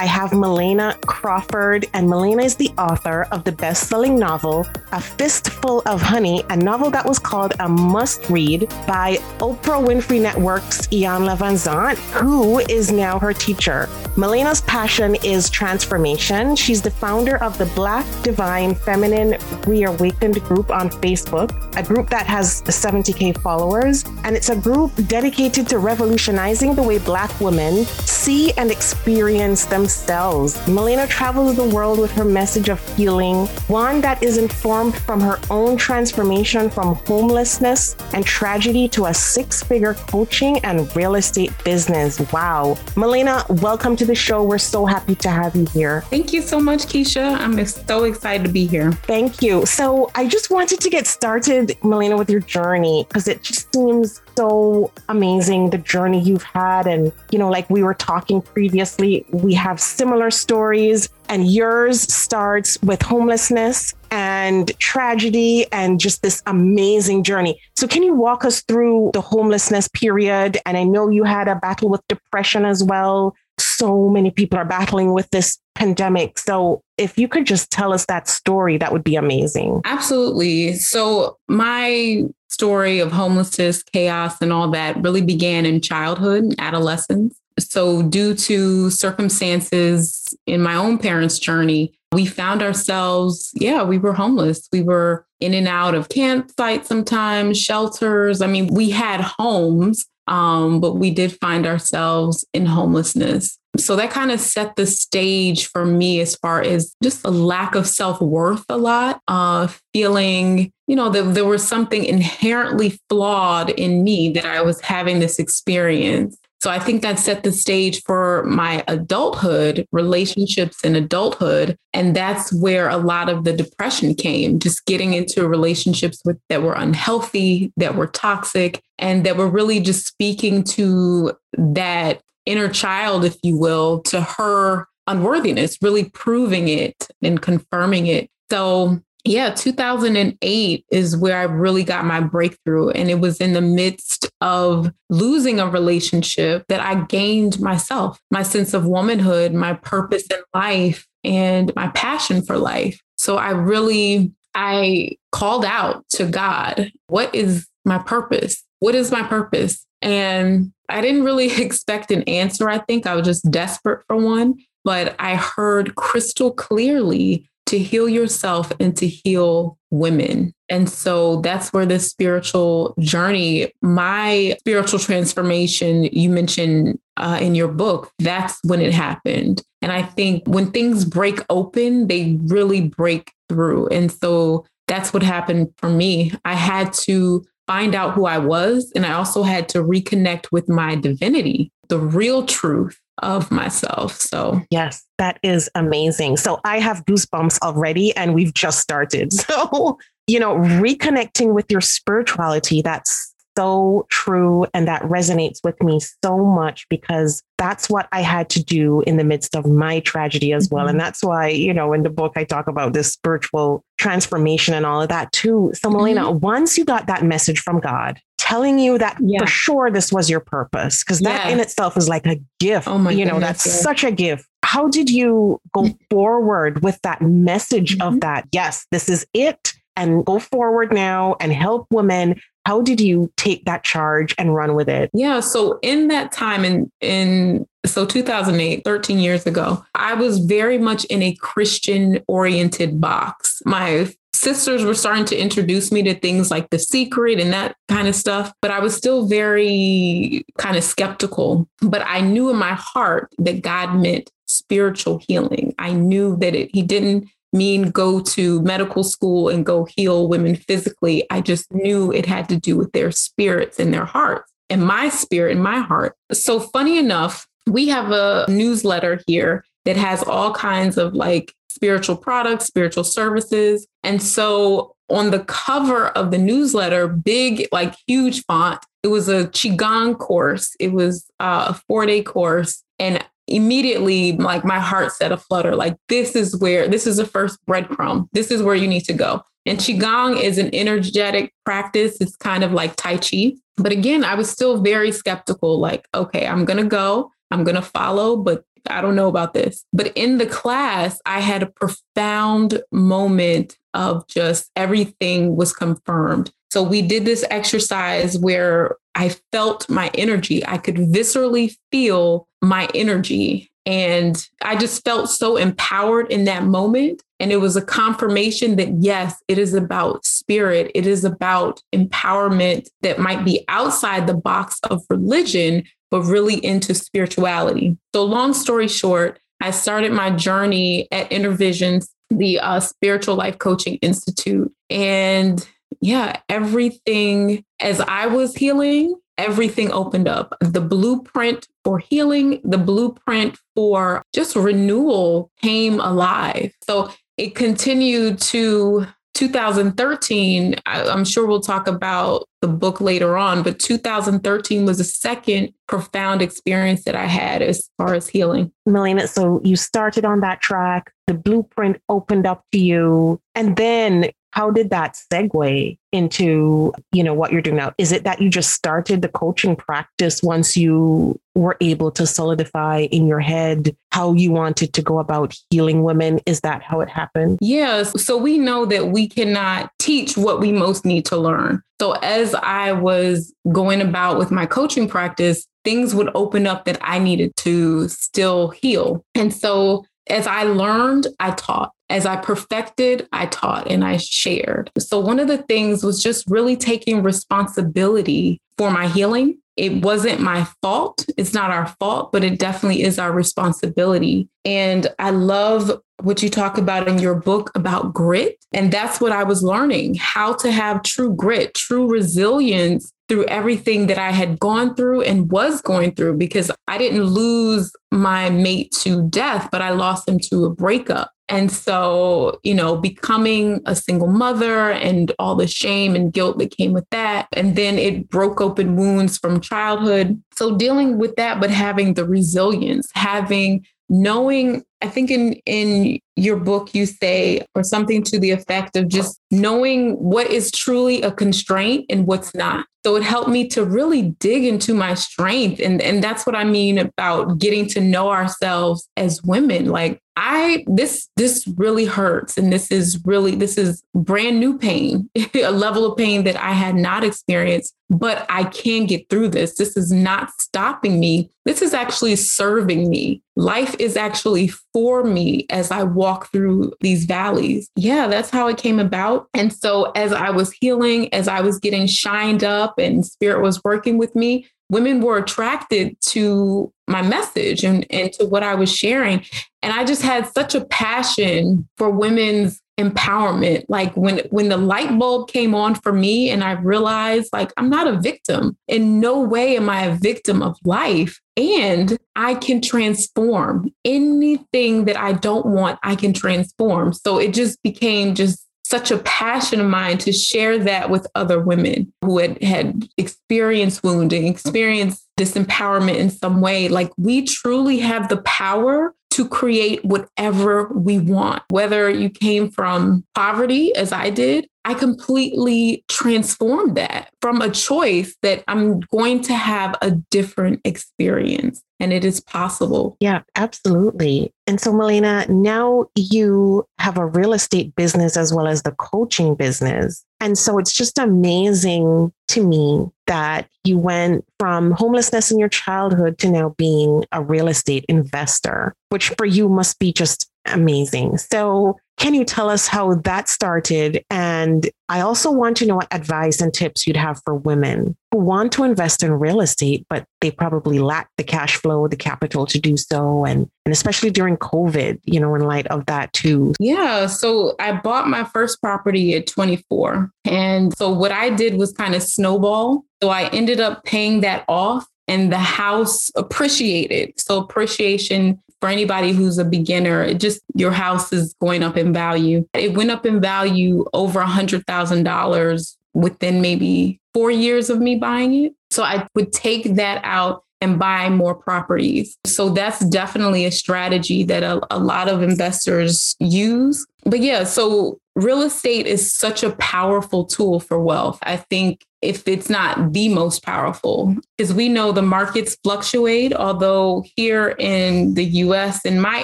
I have Melena Crawford, and Melena is the author of the best selling novel, A Fistful of Honey, a novel that was called a must read by Oprah Winfrey Network's Iyanla Vanzant, who is now her teacher. Melena's passion is transformation. She's the founder of the Black Divine Feminine Reawakened group on Facebook, a group that has 70K followers, and it's a group dedicated to revolutionizing the way Black women see and experience themselves themselves. Travels the world with her message of healing, one that is informed from her own transformation from homelessness and tragedy to a six figure coaching and real estate business. Wow. Melina, welcome to the show. We're so happy to have you here. Thank you so much, Keisha. I'm so excited to be here. Thank you. So, I just wanted to get started, Melina, with your journey because it just seems so amazing the journey you've had. And, you know, like we were talking previously, we have similar stories, and yours starts with homelessness and tragedy and just this amazing journey. So, can you walk us through the homelessness period? And I know you had a battle with depression as well. So many people are battling with this pandemic. So, if you could just tell us that story, that would be amazing. Absolutely. So, my story of homelessness, chaos, and all that really began in childhood, and adolescence. So, due to circumstances in my own parents' journey, we found ourselves, yeah, we were homeless. We were in and out of campsites sometimes, shelters. I mean, we had homes, um, but we did find ourselves in homelessness. So that kind of set the stage for me as far as just a lack of self worth, a lot, uh, feeling, you know, that there was something inherently flawed in me that I was having this experience. So I think that set the stage for my adulthood, relationships in adulthood. And that's where a lot of the depression came, just getting into relationships with that were unhealthy, that were toxic, and that were really just speaking to that inner child, if you will, to her unworthiness, really proving it and confirming it. So yeah, 2008 is where I really got my breakthrough. And it was in the midst of losing a relationship that I gained myself, my sense of womanhood, my purpose in life, and my passion for life. So I really, I called out to God, what is my purpose? What is my purpose? And I didn't really expect an answer. I think I was just desperate for one, but I heard crystal clearly to heal yourself and to heal women. And so that's where this spiritual journey, my spiritual transformation, you mentioned uh, in your book, that's when it happened. And I think when things break open, they really break through. And so that's what happened for me. I had to find out who I was, and I also had to reconnect with my divinity, the real truth of myself. So, yes, that is amazing. So, I have goosebumps already, and we've just started. So, you know, reconnecting with your spirituality, that's so true. And that resonates with me so much because that's what I had to do in the midst of my tragedy as well. Mm-hmm. And that's why, you know, in the book, I talk about this spiritual transformation and all of that too. So, Melena, mm-hmm. once you got that message from God, telling you that yeah. for sure this was your purpose because that yeah. in itself is like a gift oh my you know that's yeah. such a gift how did you go mm. forward with that message mm-hmm. of that yes this is it and go forward now and help women how did you take that charge and run with it yeah so in that time in in so 2008 13 years ago i was very much in a christian oriented box my sisters were starting to introduce me to things like The Secret and that kind of stuff, but I was still very kind of skeptical. But I knew in my heart that God meant spiritual healing. I knew that it, He didn't mean go to medical school and go heal women physically. I just knew it had to do with their spirits and their hearts and my spirit and my heart. So, funny enough, we have a newsletter here that has all kinds of like spiritual products, spiritual services. And so on the cover of the newsletter, big, like huge font, it was a Qigong course. It was uh, a four day course. And immediately, like my heart set a flutter. Like, this is where, this is the first breadcrumb. This is where you need to go. And Qigong is an energetic practice. It's kind of like Tai Chi. But again, I was still very skeptical like, okay, I'm to go, I'm to follow, but I don't know about this. But in the class, I had a profound moment of just everything was confirmed. So we did this exercise where I felt my energy. I could viscerally feel my energy. And I just felt so empowered in that moment. And it was a confirmation that, yes, it is about spirit. It is about empowerment that might be outside the box of religion, but really into spirituality. So, long story short, I started my journey at InnerVisions, the uh, Spiritual Life Coaching Institute. And yeah, everything as I was healing, everything opened up. The blueprint for healing, the blueprint for just renewal came alive. So it continued to 2013. I, I'm sure we'll talk about the book later on, but 2013 was the second profound experience that I had as far as healing. Melina, so you started on that track, the blueprint opened up to you, and then how did that segue into you know what you're doing now? Is it that you just started the coaching practice once you were able to solidify in your head how you wanted to go about healing women? Is that how it happened? Yes. So we know that we cannot teach what we most need to learn. So as i was going about with my coaching practice things would open up that i needed to still heal. And so as I learned, I taught. As I perfected, I taught and I shared. So, one of the things was just really taking responsibility for my healing. It wasn't my fault. It's not our fault, but it definitely is our responsibility. And I love what you talk about in your book about grit. And that's what I was learning how to have true grit, true resilience through everything that I had gone through and was going through because I didn't lose my mate to death, but I lost him to a breakup. And so, you know, becoming a single mother and all the shame and guilt that came with that. And then it broke open wounds from childhood. So dealing with that, but having the resilience, having knowing i think in in your book you say or something to the effect of just knowing what is truly a constraint and what's not. So it helped me to really dig into my strength. And and that's what i mean about getting to know ourselves as women. Like I this this really hurts. And this is really this is brand new pain, a level of pain that I had not experienced, but I can get through this. This is not stopping me. This is actually serving me. Life is actually for me as I walk through these valleys. Yeah, that's how it came about. And so as I was healing, as I was getting shined up and spirit was working with me, women were attracted to my message and, and to what I was sharing. And I just had such a passion for women's empowerment. Like when when the light bulb came on for me and I realized like I'm not a victim. In no way am I a victim of life. And I can transform anything that I don't want, I can transform. So it just became just such a passion of mine to share that with other women who had, had experienced wounding, experienced disempowerment in some way. Like we truly have the power to create whatever we want, whether you came from poverty, as I did, I completely transformed that from a choice that I'm going to have a different experience and it is possible. Yeah, absolutely. And so, Melina, now you have a real estate business as well as the coaching business. And so it's just amazing to me that you went from homelessness in your childhood to now being a real estate investor, which for you must be just amazing. So, can you tell us how that started? And I also want to know what advice and tips you'd have for women who want to invest in real estate, but they probably lack the cash flow, the capital to do so. And, and especially during COVID, you know, in light of that too. Yeah. So I bought my first property at 24. And so what I did was kind of snowball. So I ended up paying that off and the house appreciated. So appreciation for anybody who's a beginner, it just your house is going up in value. It went up in value over a hundred thousand dollars within maybe four years of me buying it. So I would take that out and buy more properties. So that's definitely a strategy that a, a lot of investors use. But yeah, so real estate is such a powerful tool for wealth. I think if it's not the most powerful, because we know the markets fluctuate. Although here in the US, in my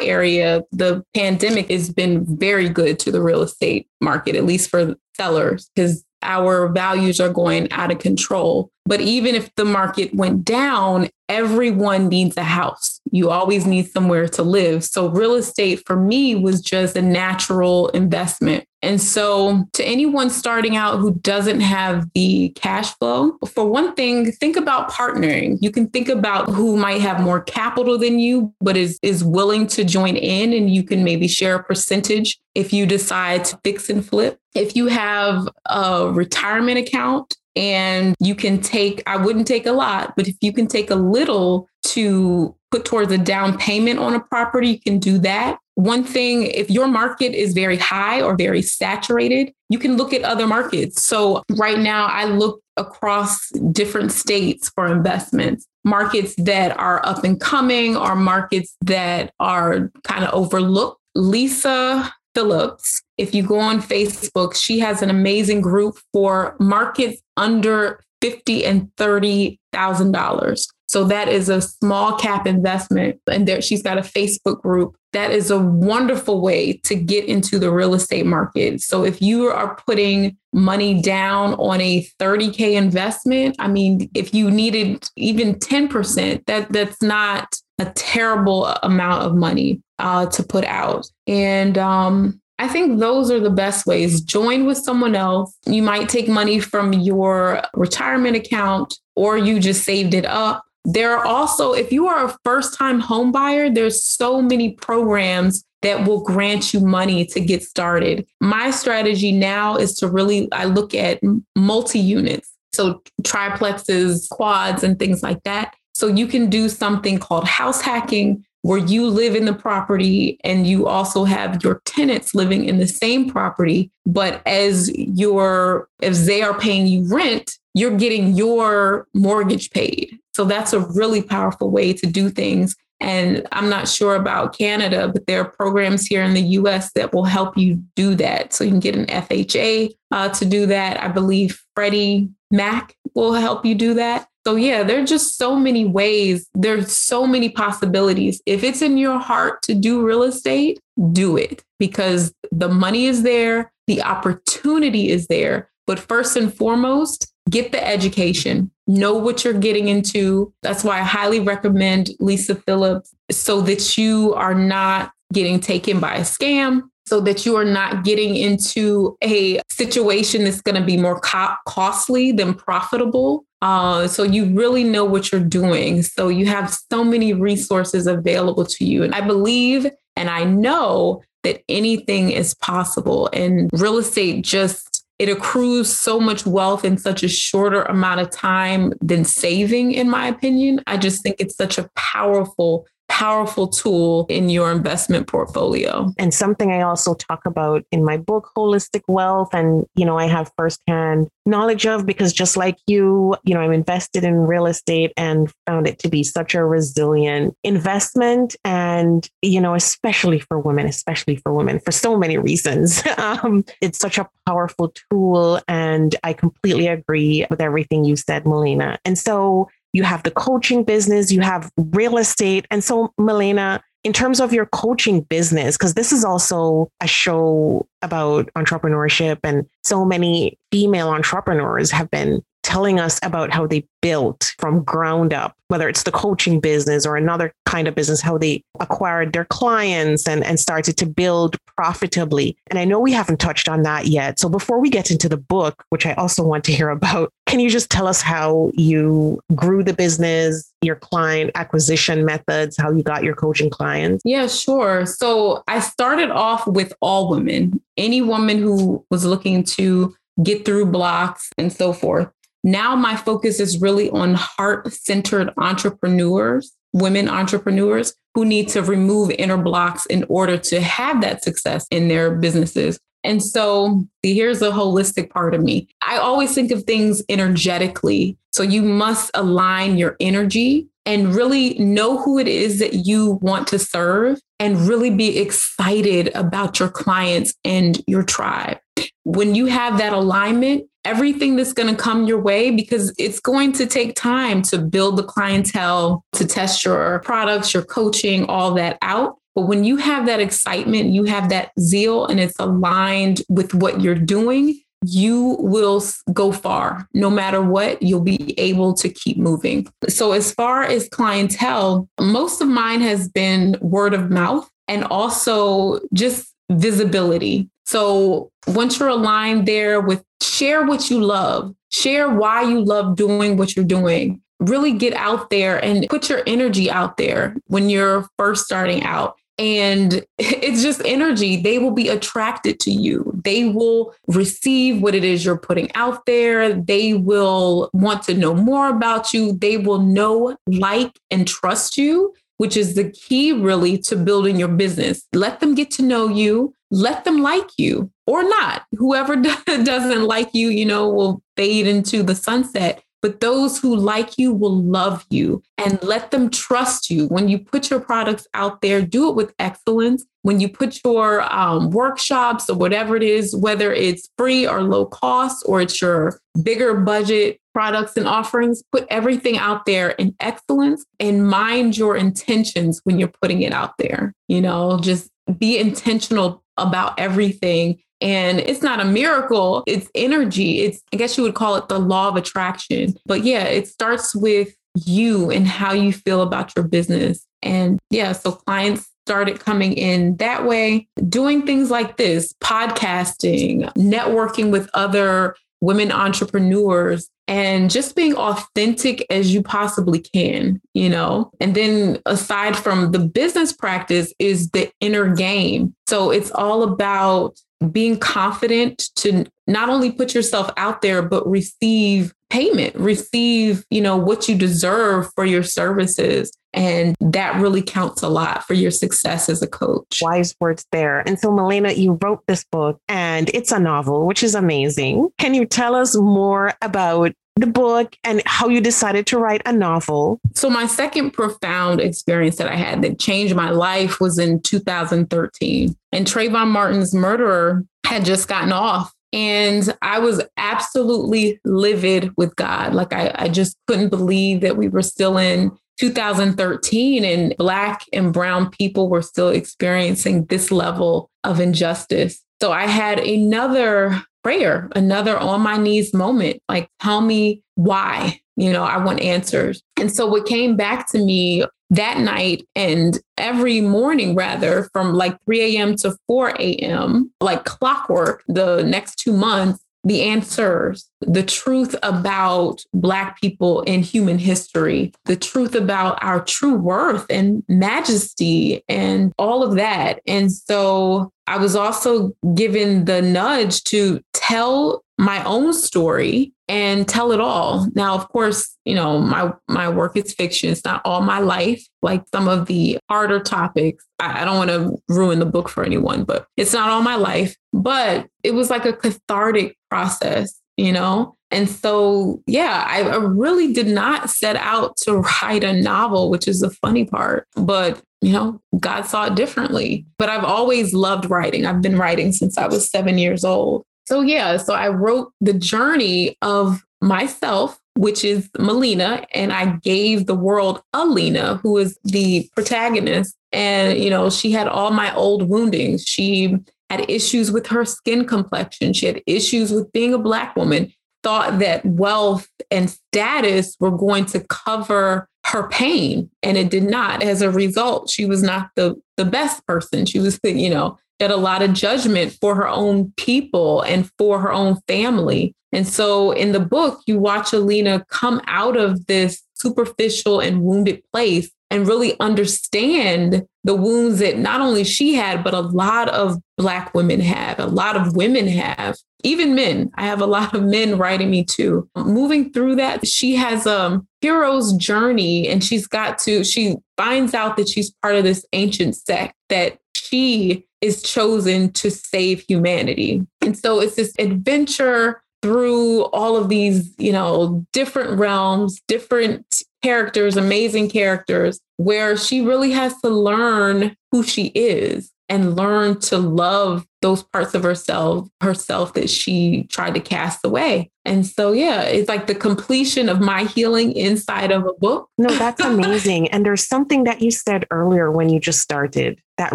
area, the pandemic has been very good to the real estate market, at least for sellers, because our values are going out of control. But even if the market went down, everyone needs a house. You always need somewhere to live. So, real estate for me was just a natural investment. And so, to anyone starting out who doesn't have the cash flow, for one thing, think about partnering. You can think about who might have more capital than you, but is, is willing to join in, and you can maybe share a percentage if you decide to fix and flip. If you have a retirement account, and you can take, I wouldn't take a lot, but if you can take a little to put towards a down payment on a property, you can do that. One thing, if your market is very high or very saturated, you can look at other markets. So right now, I look across different states for investments, markets that are up and coming or markets that are kind of overlooked. Lisa Phillips, if you go on Facebook, she has an amazing group for markets under fifty and thirty thousand dollars. So that is a small cap investment, and there she's got a Facebook group. That is a wonderful way to get into the real estate market. So if you are putting money down on a 30k investment, I mean, if you needed even 10%, that that's not a terrible amount of money uh, to put out. And um, I think those are the best ways. Join with someone else. You might take money from your retirement account or you just saved it up. There are also, if you are a first time home buyer, there's so many programs that will grant you money to get started. My strategy now is to really, I look at multi units. So triplexes, quads, and things like that. So you can do something called house hacking, where you live in the property and you also have your tenants living in the same property but as your as they are paying you rent you're getting your mortgage paid so that's a really powerful way to do things and i'm not sure about canada but there are programs here in the us that will help you do that so you can get an fha uh, to do that i believe freddie mac will help you do that so, yeah, there are just so many ways. There's so many possibilities. If it's in your heart to do real estate, do it because the money is there, the opportunity is there. But first and foremost, get the education, know what you're getting into. That's why I highly recommend Lisa Phillips so that you are not getting taken by a scam, so that you are not getting into a situation that's going to be more co- costly than profitable. Uh, so you really know what you're doing. So you have so many resources available to you. And I believe and I know that anything is possible. And real estate just it accrues so much wealth in such a shorter amount of time than saving, in my opinion. I just think it's such a powerful powerful tool in your investment portfolio. And something I also talk about in my book, Holistic Wealth, and, you know, I have firsthand knowledge of because just like you, you know, I'm invested in real estate and found it to be such a resilient investment. And, you know, especially for women, especially for women, for so many reasons. um, it's such a powerful tool. And I completely agree with everything you said, Melina. And so, you have the coaching business, you have real estate. And so, Melina, in terms of your coaching business, because this is also a show about entrepreneurship, and so many female entrepreneurs have been telling us about how they built from ground up, whether it's the coaching business or another kind of business, how they acquired their clients and, and started to build profitably. And I know we haven't touched on that yet. So before we get into the book, which I also want to hear about, can you just tell us how you grew the business, your client acquisition methods, how you got your coaching clients? Yeah, sure. So I started off with all women, any woman who was looking to get through blocks and so forth. Now my focus is really on heart centered entrepreneurs women entrepreneurs who need to remove inner blocks in order to have that success in their businesses. And so here's the holistic part of me. I always think of things energetically. So you must align your energy and really know who it is that you want to serve and really be excited about your clients and your tribe. When you have that alignment, everything that's going to come your way, because it's going to take time to build the clientele, to test your products, your coaching, all that out. But when you have that excitement, you have that zeal, and it's aligned with what you're doing, you will go far. No matter what, you'll be able to keep moving. So, as far as clientele, most of mine has been word of mouth and also just visibility. So, once you're aligned there with share what you love, share why you love doing what you're doing. Really get out there and put your energy out there when you're first starting out and it's just energy. They will be attracted to you. They will receive what it is you're putting out there. They will want to know more about you. They will know, like, and trust you, which is the key really to building your business. Let them get to know you. Let them like you or not. Whoever doesn't like you, you know, will fade into the sunset but those who like you will love you and let them trust you. When you put your products out there, do it with excellence. When you put your um, workshops or whatever it is, whether it's free or low cost or it's your bigger budget products and offerings, put everything out there in excellence and mind your intentions when you're putting it out there. You know, just be intentional about everything and it's not a miracle, it's energy. It's, I guess you would call it the law of attraction. But yeah, it starts with you and how you feel about your business. And yeah, so clients started coming in that way, doing things like this podcasting, networking with other women entrepreneurs, and just being authentic as you possibly can, you know? And then aside from the business practice is the inner game. So it's all about being confident to not only put yourself out there but receive payment receive you know what you deserve for your services and that really counts a lot for your success as a coach wise words there and so Melena you wrote this book and it's a novel which is amazing can you tell us more about the book and how you decided to write a novel. So, my second profound experience that I had that changed my life was in 2013. And Trayvon Martin's murderer had just gotten off. And I was absolutely livid with God. Like, I, I just couldn't believe that we were still in 2013 and Black and Brown people were still experiencing this level of injustice. So I had another prayer, another on my knees moment. Like, tell me why. You know, I want answers. And so what came back to me that night and every morning, rather, from like 3 a.m. to 4 a.m., like clockwork, the next two months, the answers, the truth about Black people in human history, the truth about our true worth and majesty, and all of that. And so I was also given the nudge to tell my own story and tell it all. Now, of course, you know, my my work is fiction. It's not all my life. Like some of the harder topics, I, I don't want to ruin the book for anyone, but it's not all my life. But it was like a cathartic process, you know? And so, yeah, I, I really did not set out to write a novel, which is the funny part. But you know, God saw it differently. But I've always loved writing. I've been writing since I was seven years old. So, yeah, so I wrote the journey of myself, which is Melena, and I gave the world Alina, who is the protagonist. And, you know, she had all my old woundings. She had issues with her skin complexion. She had issues with being a Black woman, thought that wealth and status were going to cover her pain, and it did not. As a result, she was not the, the best person. She was, you know, had a lot of judgment for her own people and for her own family. And so in the book, you watch Alina come out of this superficial and wounded place and really understand the wounds that not only she had, but a lot of Black women have, a lot of women have, even men. I have a lot of men writing me too. Moving through that, she has a hero's journey and she's got to, she finds out that she's part of this ancient sect that she is chosen to save humanity. And so it's this adventure through all of these, you know, different realms, different characters, amazing characters, where she really has to learn who she is and learn to love those parts of herself herself that she tried to cast away. And so yeah it's like the completion of my healing inside of a book. No that's amazing. And there's something that you said earlier when you just started that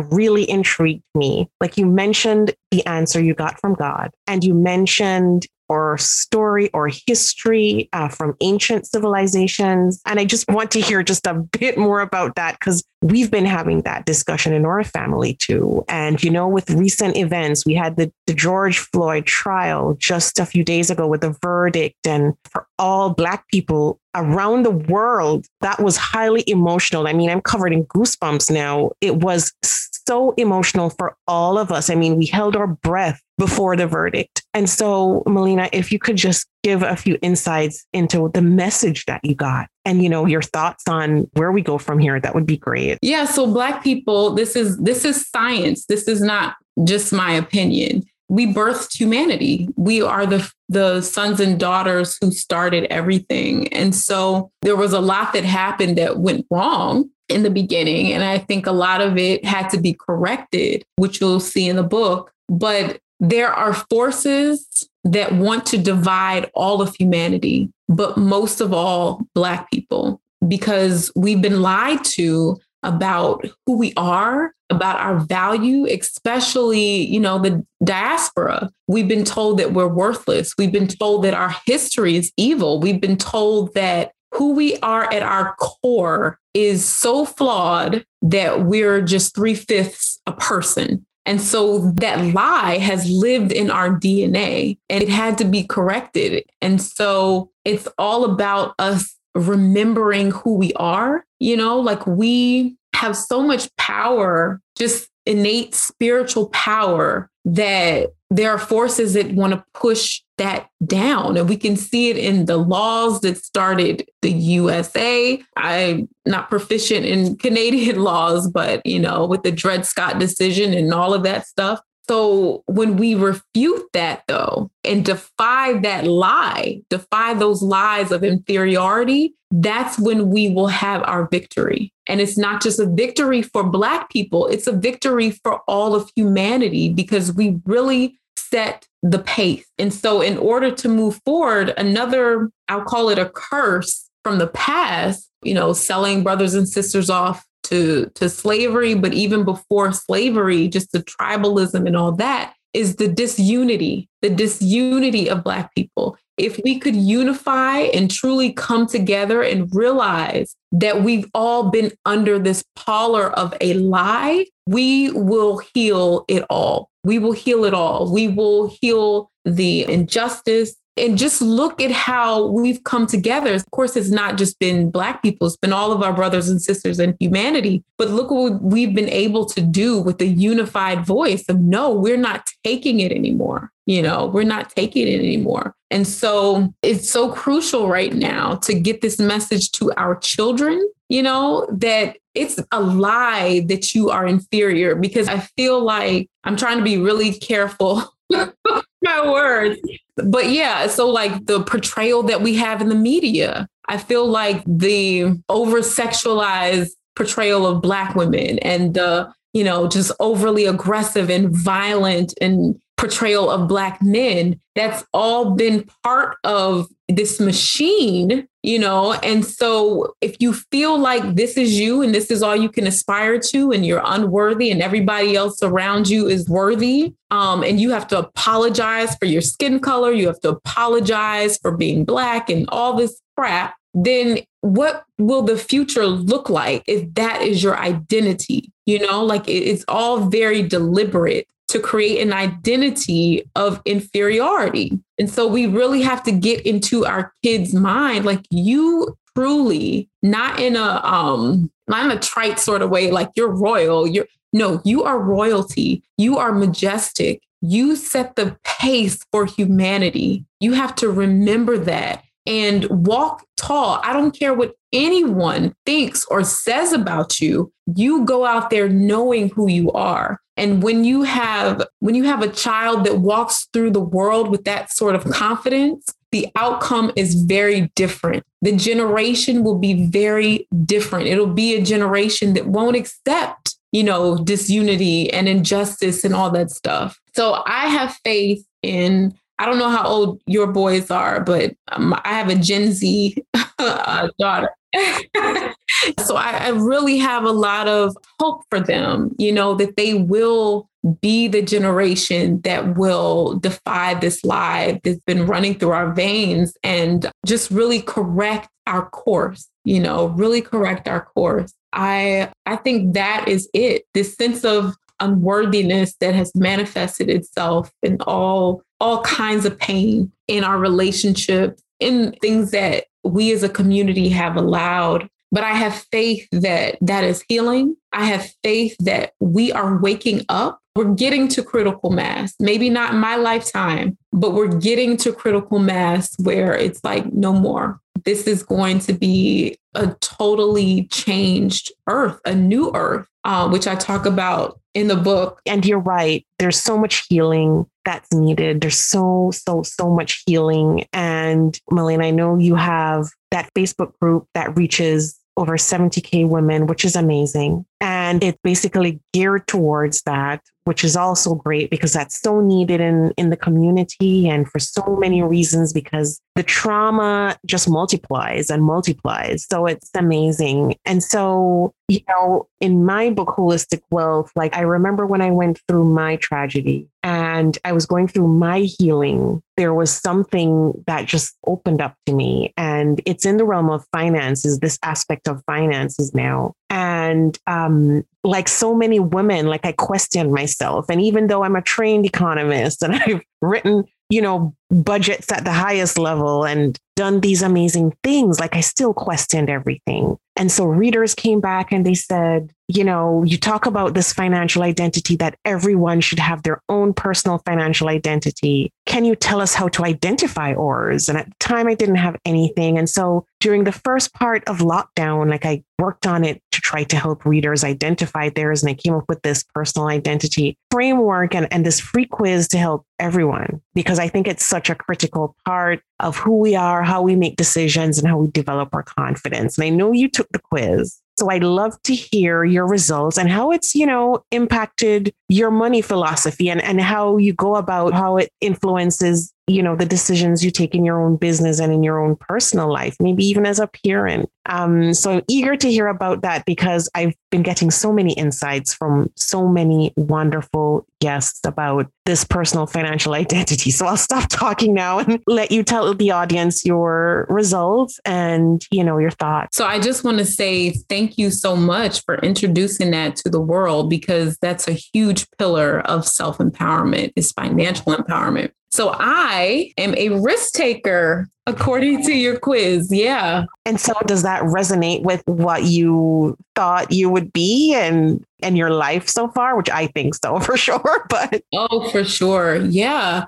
really intrigued me. Like you mentioned the answer you got from god and you mentioned or story or history uh, from ancient civilizations. And I just want to hear just a bit more about that because we've been having that discussion in our family too. And, you know, with recent events, we had the, the George Floyd trial just a few days ago with the verdict. And for all Black people around the world, that was highly emotional. I mean, I'm covered in goosebumps now. It was so emotional for all of us. I mean, we held our breath before the verdict. And so, Melina, if you could just give a few insights into the message that you got and you know your thoughts on where we go from here that would be great. Yeah so black people this is this is science. This is not just my opinion. We birthed humanity. We are the the sons and daughters who started everything. And so there was a lot that happened that went wrong in the beginning and i think a lot of it had to be corrected which you'll see in the book. But there are forces that want to divide all of humanity, but most of all, Black people, because we've been lied to about who we are, about our value, especially, you know, the diaspora. We've been told that we're worthless. We've been told that our history is evil. We've been told that who we are at our core is so flawed that we're just three fifths a person. And so that lie has lived in our DNA and it had to be corrected. And so it's all about us remembering who we are. You know, like we have so much power, just innate spiritual power that there are forces that want to push that down. And we can see it in the laws that started the USA. I'm not proficient in Canadian laws, but you know, with the Dred Scott decision and all of that stuff. So when we refute that though and defy that lie, defy those lies of inferiority, that's when we will have our victory. And it's not just a victory for Black people, it's a victory for all of humanity because we really set the pace. And so, in order to move forward, another, I'll call it a curse from the past, you know, selling brothers and sisters off to, to slavery, but even before slavery, just the tribalism and all that is the disunity, the disunity of Black people. If we could unify and truly come together and realize that we've all been under this pallor of a lie, we will heal it all. We will heal it all. We will heal the injustice, and just look at how we've come together. Of course, it's not just been Black people, it's been all of our brothers and sisters in humanity. But look what we've been able to do with the unified voice of no, we're not taking it anymore. You know, we're not taking it anymore. And so it's so crucial right now to get this message to our children, you know, that it's a lie that you are inferior because I feel like I'm trying to be really careful my words. But yeah, so like the portrayal that we have in the media, I feel like the over sexualized portrayal of Black women and the, you know, just overly aggressive and violent and portrayal of Black men, that's all been part of this machine, you know? And so if you feel like this is you and this is all you can aspire to, and you're unworthy and everybody else around you is worthy, um, and you have to apologize for your skin color, you have to apologize for being Black and all this crap, then what will the future look like if that is your identity? You know, like it's all very deliberate to create an identity of inferiority. And so we really have to get into our kids' mind like you truly not in a um not in a trite sort of way, like you're royal. You're no, you are royalty. You are majestic. You set the pace for humanity. You have to remember that and walk tall. I don't care what anyone thinks or says about you. You go out there knowing who you are. And when you have when you have a child that walks through the world with that sort of confidence, the outcome is very different. The generation will be very different. It'll be a generation that won't accept, you know, disunity and injustice and all that stuff. So I have faith in I don't know how old your boys are, but um, I have a Gen Z uh, daughter. so I, I really have a lot of hope for them, you know, that they will be the generation that will defy this lie that's been running through our veins and just really correct our course, you know, really correct our course. I I think that is it. This sense of unworthiness that has manifested itself in all all kinds of pain in our relationships in things that we as a community have allowed but i have faith that that is healing. I have faith that we are waking up we're getting to critical mass maybe not in my lifetime but we're getting to critical mass where it's like no more this is going to be a totally changed earth a new earth uh, which i talk about in the book. And you're right. There's so much healing that's needed. There's so, so, so much healing. And Malene, I know you have that Facebook group that reaches over 70K women, which is amazing. And it's basically geared towards that, which is also great because that's so needed in, in the community and for so many reasons because the trauma just multiplies and multiplies. So it's amazing. And so, you know, in my book, Holistic Wealth, like I remember when I went through my tragedy and I was going through my healing, there was something that just opened up to me. And it's in the realm of finances, this aspect of finances now. And um, Um, like so many women, like I questioned myself. And even though I'm a trained economist and I've written, you know, budgets at the highest level and done these amazing things, like I still questioned everything. And so readers came back and they said, you know, you talk about this financial identity that everyone should have their own personal financial identity. Can you tell us how to identify ours? And at the time, I didn't have anything. And so during the first part of lockdown, like I worked on it to try to help readers identify theirs. And I came up with this personal identity framework and, and this free quiz to help everyone because I think it's such a critical part of who we are, how we make decisions, and how we develop our confidence. And I know you took the quiz. So I'd love to hear your results and how it's, you know, impacted your money philosophy and, and how you go about how it influences you know the decisions you take in your own business and in your own personal life maybe even as a parent. Um, so i'm eager to hear about that because i've been getting so many insights from so many wonderful guests about this personal financial identity. So i'll stop talking now and let you tell the audience your results and you know your thoughts. So i just want to say thank you so much for introducing that to the world because that's a huge pillar of self-empowerment is financial empowerment so I am a risk taker according to your quiz. Yeah. And so does that resonate with what you thought you would be and and your life so far, which I think so for sure, but Oh, for sure. Yeah.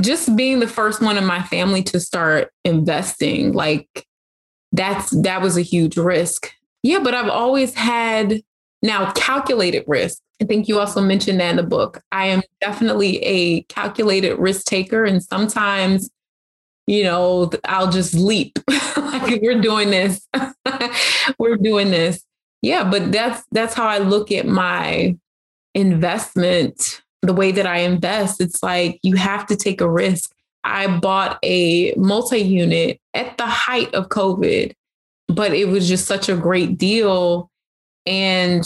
Just being the first one in my family to start investing, like that's that was a huge risk. Yeah, but I've always had now calculated risk. I think you also mentioned that in the book. I am definitely a calculated risk taker. And sometimes, you know, I'll just leap. like we're doing this. we're doing this. Yeah, but that's that's how I look at my investment, the way that I invest. It's like you have to take a risk. I bought a multi-unit at the height of COVID, but it was just such a great deal. And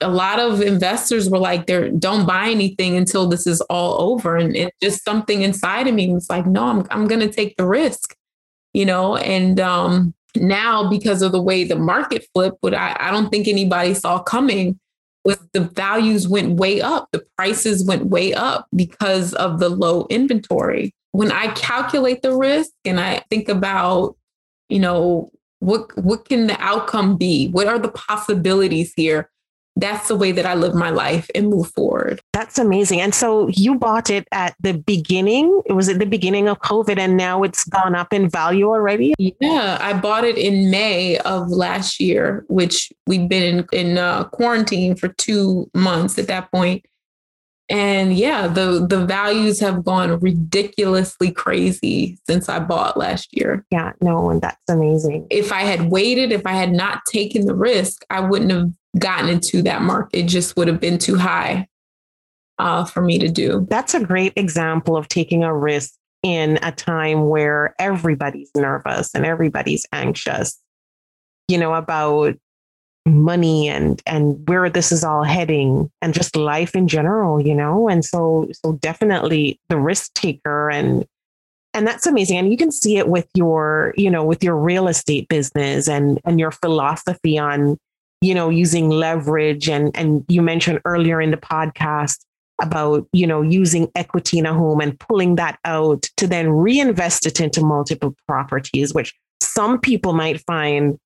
a lot of investors were like, "They don't buy anything until this is all over," and it just something inside of me was like, "No, I'm I'm going to take the risk," you know. And um, now, because of the way the market flipped, what I, I don't think anybody saw coming was the values went way up, the prices went way up because of the low inventory. When I calculate the risk and I think about, you know, what what can the outcome be? What are the possibilities here? That's the way that I live my life and move forward. That's amazing. And so you bought it at the beginning. It was at the beginning of COVID, and now it's gone up in value already. Yeah, I bought it in May of last year, which we've been in, in uh, quarantine for two months at that point. point and yeah the the values have gone ridiculously crazy since i bought last year yeah no and that's amazing if i had waited if i had not taken the risk i wouldn't have gotten into that market just would have been too high uh, for me to do. That's a great example of taking a risk in a time where everybody's nervous and everybody's anxious you know about money and and where this is all heading and just life in general you know? And so so definitely the risk taker and and that's amazing. And you can see it with your you know with your real estate business and and your philosophy on you know using leverage and and you mentioned earlier in the podcast about you know using equity in a home and pulling that out to then reinvest it into multiple properties which some people might find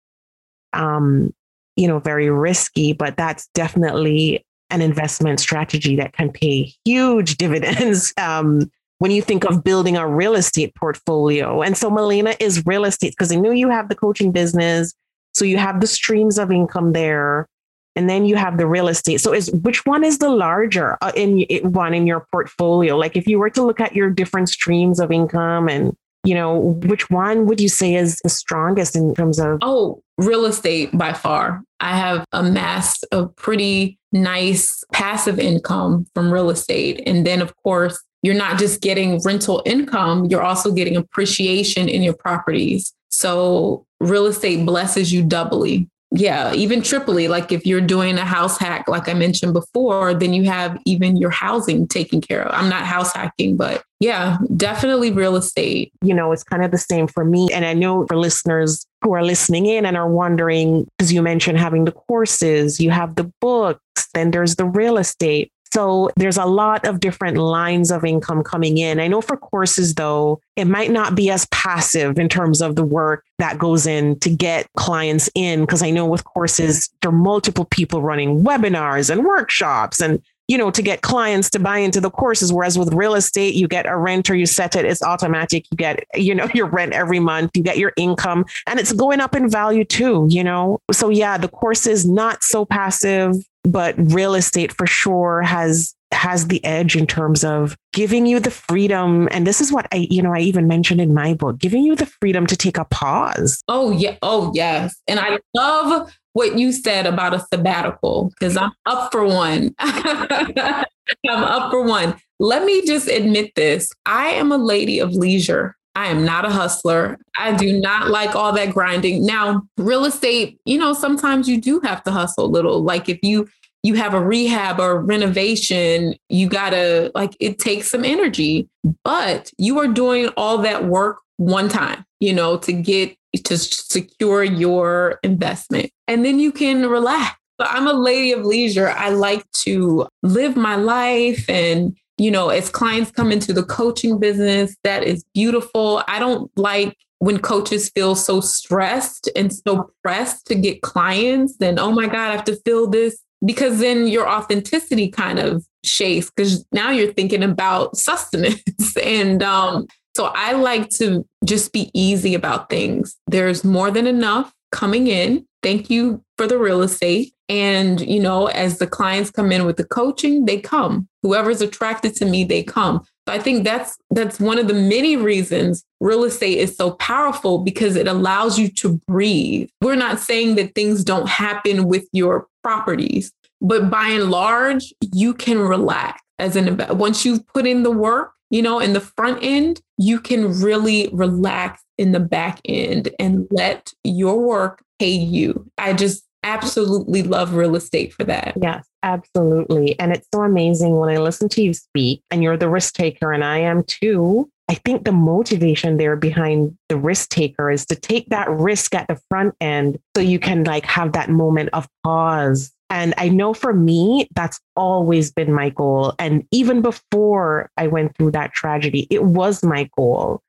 um you know, very risky, but that's definitely an investment strategy that can pay huge dividends um, when you think of building a real estate portfolio. And so Malena is real estate because I know you have the coaching business. So you have the streams of income there. And then you have the real estate. So is which one is the larger uh, in one in your portfolio? Like if you were to look at your different streams of income and you know, which one would you say is the strongest in terms of? Oh, real estate by far. I have amassed a pretty nice passive income from real estate. And then, of course, you're not just getting rental income, you're also getting appreciation in your properties. So, real estate blesses you doubly yeah, even triply. Like if you're doing a house hack, like I mentioned before, then you have even your housing taken care of. I'm not house hacking, but yeah, definitely real estate. You know, it's kind of the same for me. And I know for listeners who are listening in and are wondering, because you mentioned having the courses, you have the books, then there's the real estate. So there's a lot of different lines of income coming in. I know for courses, though, it might not be as passive in terms of the work that goes in to get clients in. Because I know with courses, there are multiple people running webinars and workshops and you know, to get clients to buy into the courses. Whereas with real estate, you get a renter, you set it, it's automatic. You get, you know, your rent every month, you get your income, and it's going up in value too, you know? So, yeah, the course is not so passive but real estate for sure has has the edge in terms of giving you the freedom and this is what i you know i even mentioned in my book giving you the freedom to take a pause oh yeah oh yes and i love what you said about a sabbatical because i'm up for one i'm up for one let me just admit this i am a lady of leisure I am not a hustler. I do not like all that grinding. Now, real estate, you know, sometimes you do have to hustle a little. Like if you you have a rehab or renovation, you got to like it takes some energy, but you are doing all that work one time, you know, to get to secure your investment. And then you can relax. But I'm a lady of leisure. I like to live my life and you know, as clients come into the coaching business, that is beautiful. I don't like when coaches feel so stressed and so pressed to get clients, then, oh my God, I have to fill this. Because then your authenticity kind of shakes because now you're thinking about sustenance. and um, so I like to just be easy about things. There's more than enough coming in. Thank you for the real estate. And, you know, as the clients come in with the coaching, they come. Whoever's attracted to me, they come. So I think that's that's one of the many reasons real estate is so powerful because it allows you to breathe. We're not saying that things don't happen with your properties, but by and large, you can relax as an once you've put in the work, you know, in the front end, you can really relax in the back end and let your work pay you. I just absolutely love real estate for that. Yes, absolutely. And it's so amazing when I listen to you speak and you're the risk taker and I am too. I think the motivation there behind the risk taker is to take that risk at the front end so you can like have that moment of pause. And I know for me, that's always been my goal. And even before I went through that tragedy, it was my goal.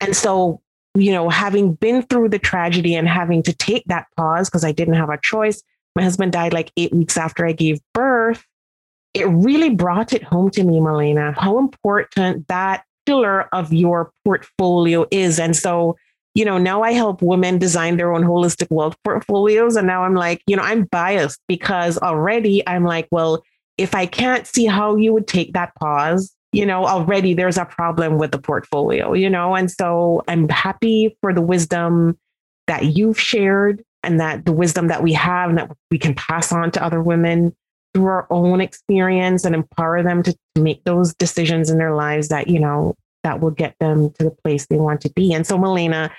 And so you know, having been through the tragedy and having to take that pause because I didn't have a choice, my husband died like eight weeks after I gave birth. It really brought it home to me, Malena, how important that pillar of your portfolio is. And so, you know, now I help women design their own holistic wealth portfolios. And now I'm like, you know, I'm biased because already I'm like, well, if I can't see how you would take that pause, you know, already there's a problem with the portfolio, you know, and so I'm happy for the wisdom that you've shared and that the wisdom that we have and that we can pass on to other women through our own experience and empower them to make those decisions in their lives that, you know, that will get them to the place they want to be. And so, Malena,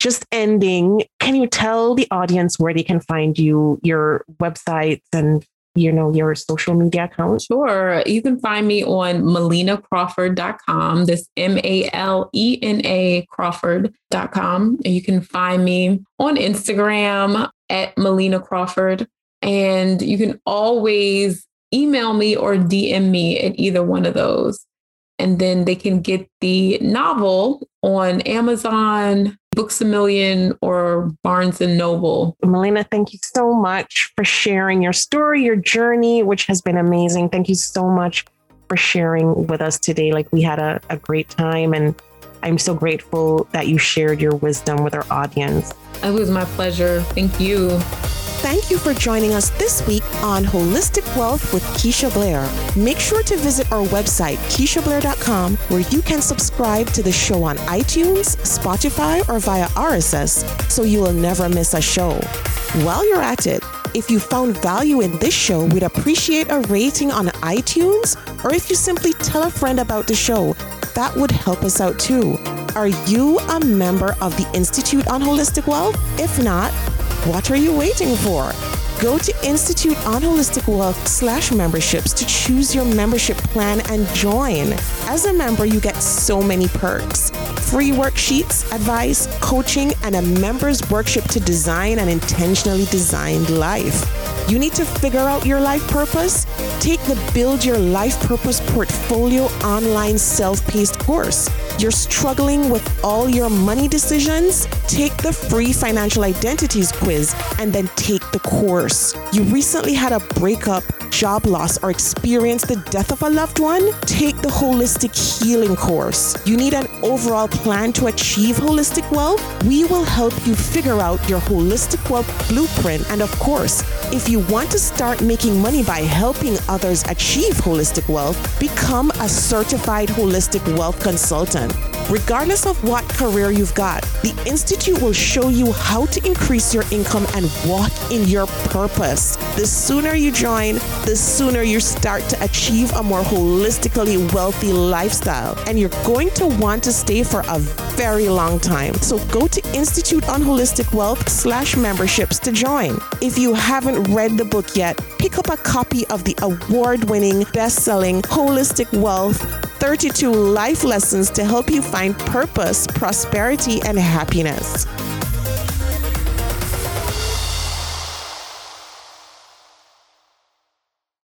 just ending, can you tell the audience where they can find you, your websites and you know, your social media account? Sure. You can find me on malenacrawford.com. This M-A-L-E-N-A Crawford.com. And you can find me on Instagram at Malena Crawford. And you can always email me or DM me at either one of those. And then they can get the novel on Amazon, Books a Million or Barnes and Noble. Malena, thank you so much for sharing your story, your journey, which has been amazing. Thank you so much for sharing with us today. Like we had a, a great time and I'm so grateful that you shared your wisdom with our audience. It was my pleasure. Thank you. Thank you for joining us this week on Holistic Wealth with Keisha Blair. Make sure to visit our website, KeishaBlair.com, where you can subscribe to the show on iTunes, Spotify, or via RSS so you will never miss a show. While you're at it, if you found value in this show, we'd appreciate a rating on iTunes, or if you simply tell a friend about the show, that would help us out too. Are you a member of the Institute on Holistic Wealth? If not, what are you waiting for? Go to Institute on Holistic Wealth slash memberships to choose your membership plan and join. As a member, you get so many perks free worksheets, advice, coaching, and a member's workshop to design an intentionally designed life. You need to figure out your life purpose? Take the Build Your Life Purpose Portfolio online self paced course. You're struggling with all your money decisions? Take the free financial identities quiz and then take the course. You recently had a breakup, job loss, or experienced the death of a loved one? Take the holistic healing course. You need an overall plan to achieve holistic wealth? We will help you figure out your holistic wealth blueprint. And of course, if you want to start making money by helping others achieve holistic wealth, become a certified holistic wealth consultant. Regardless of what career you've got, the Institute will show you how to increase your income and walk in your purpose. The sooner you join, the sooner you start to achieve a more holistically wealthy lifestyle. And you're going to want to stay for a very long time. So go to Institute on Holistic Wealth slash memberships to join. If you haven't read the book yet, pick up a copy of the award winning, best selling Holistic Wealth 32 life lessons to help you find purpose, prosperity, and happiness.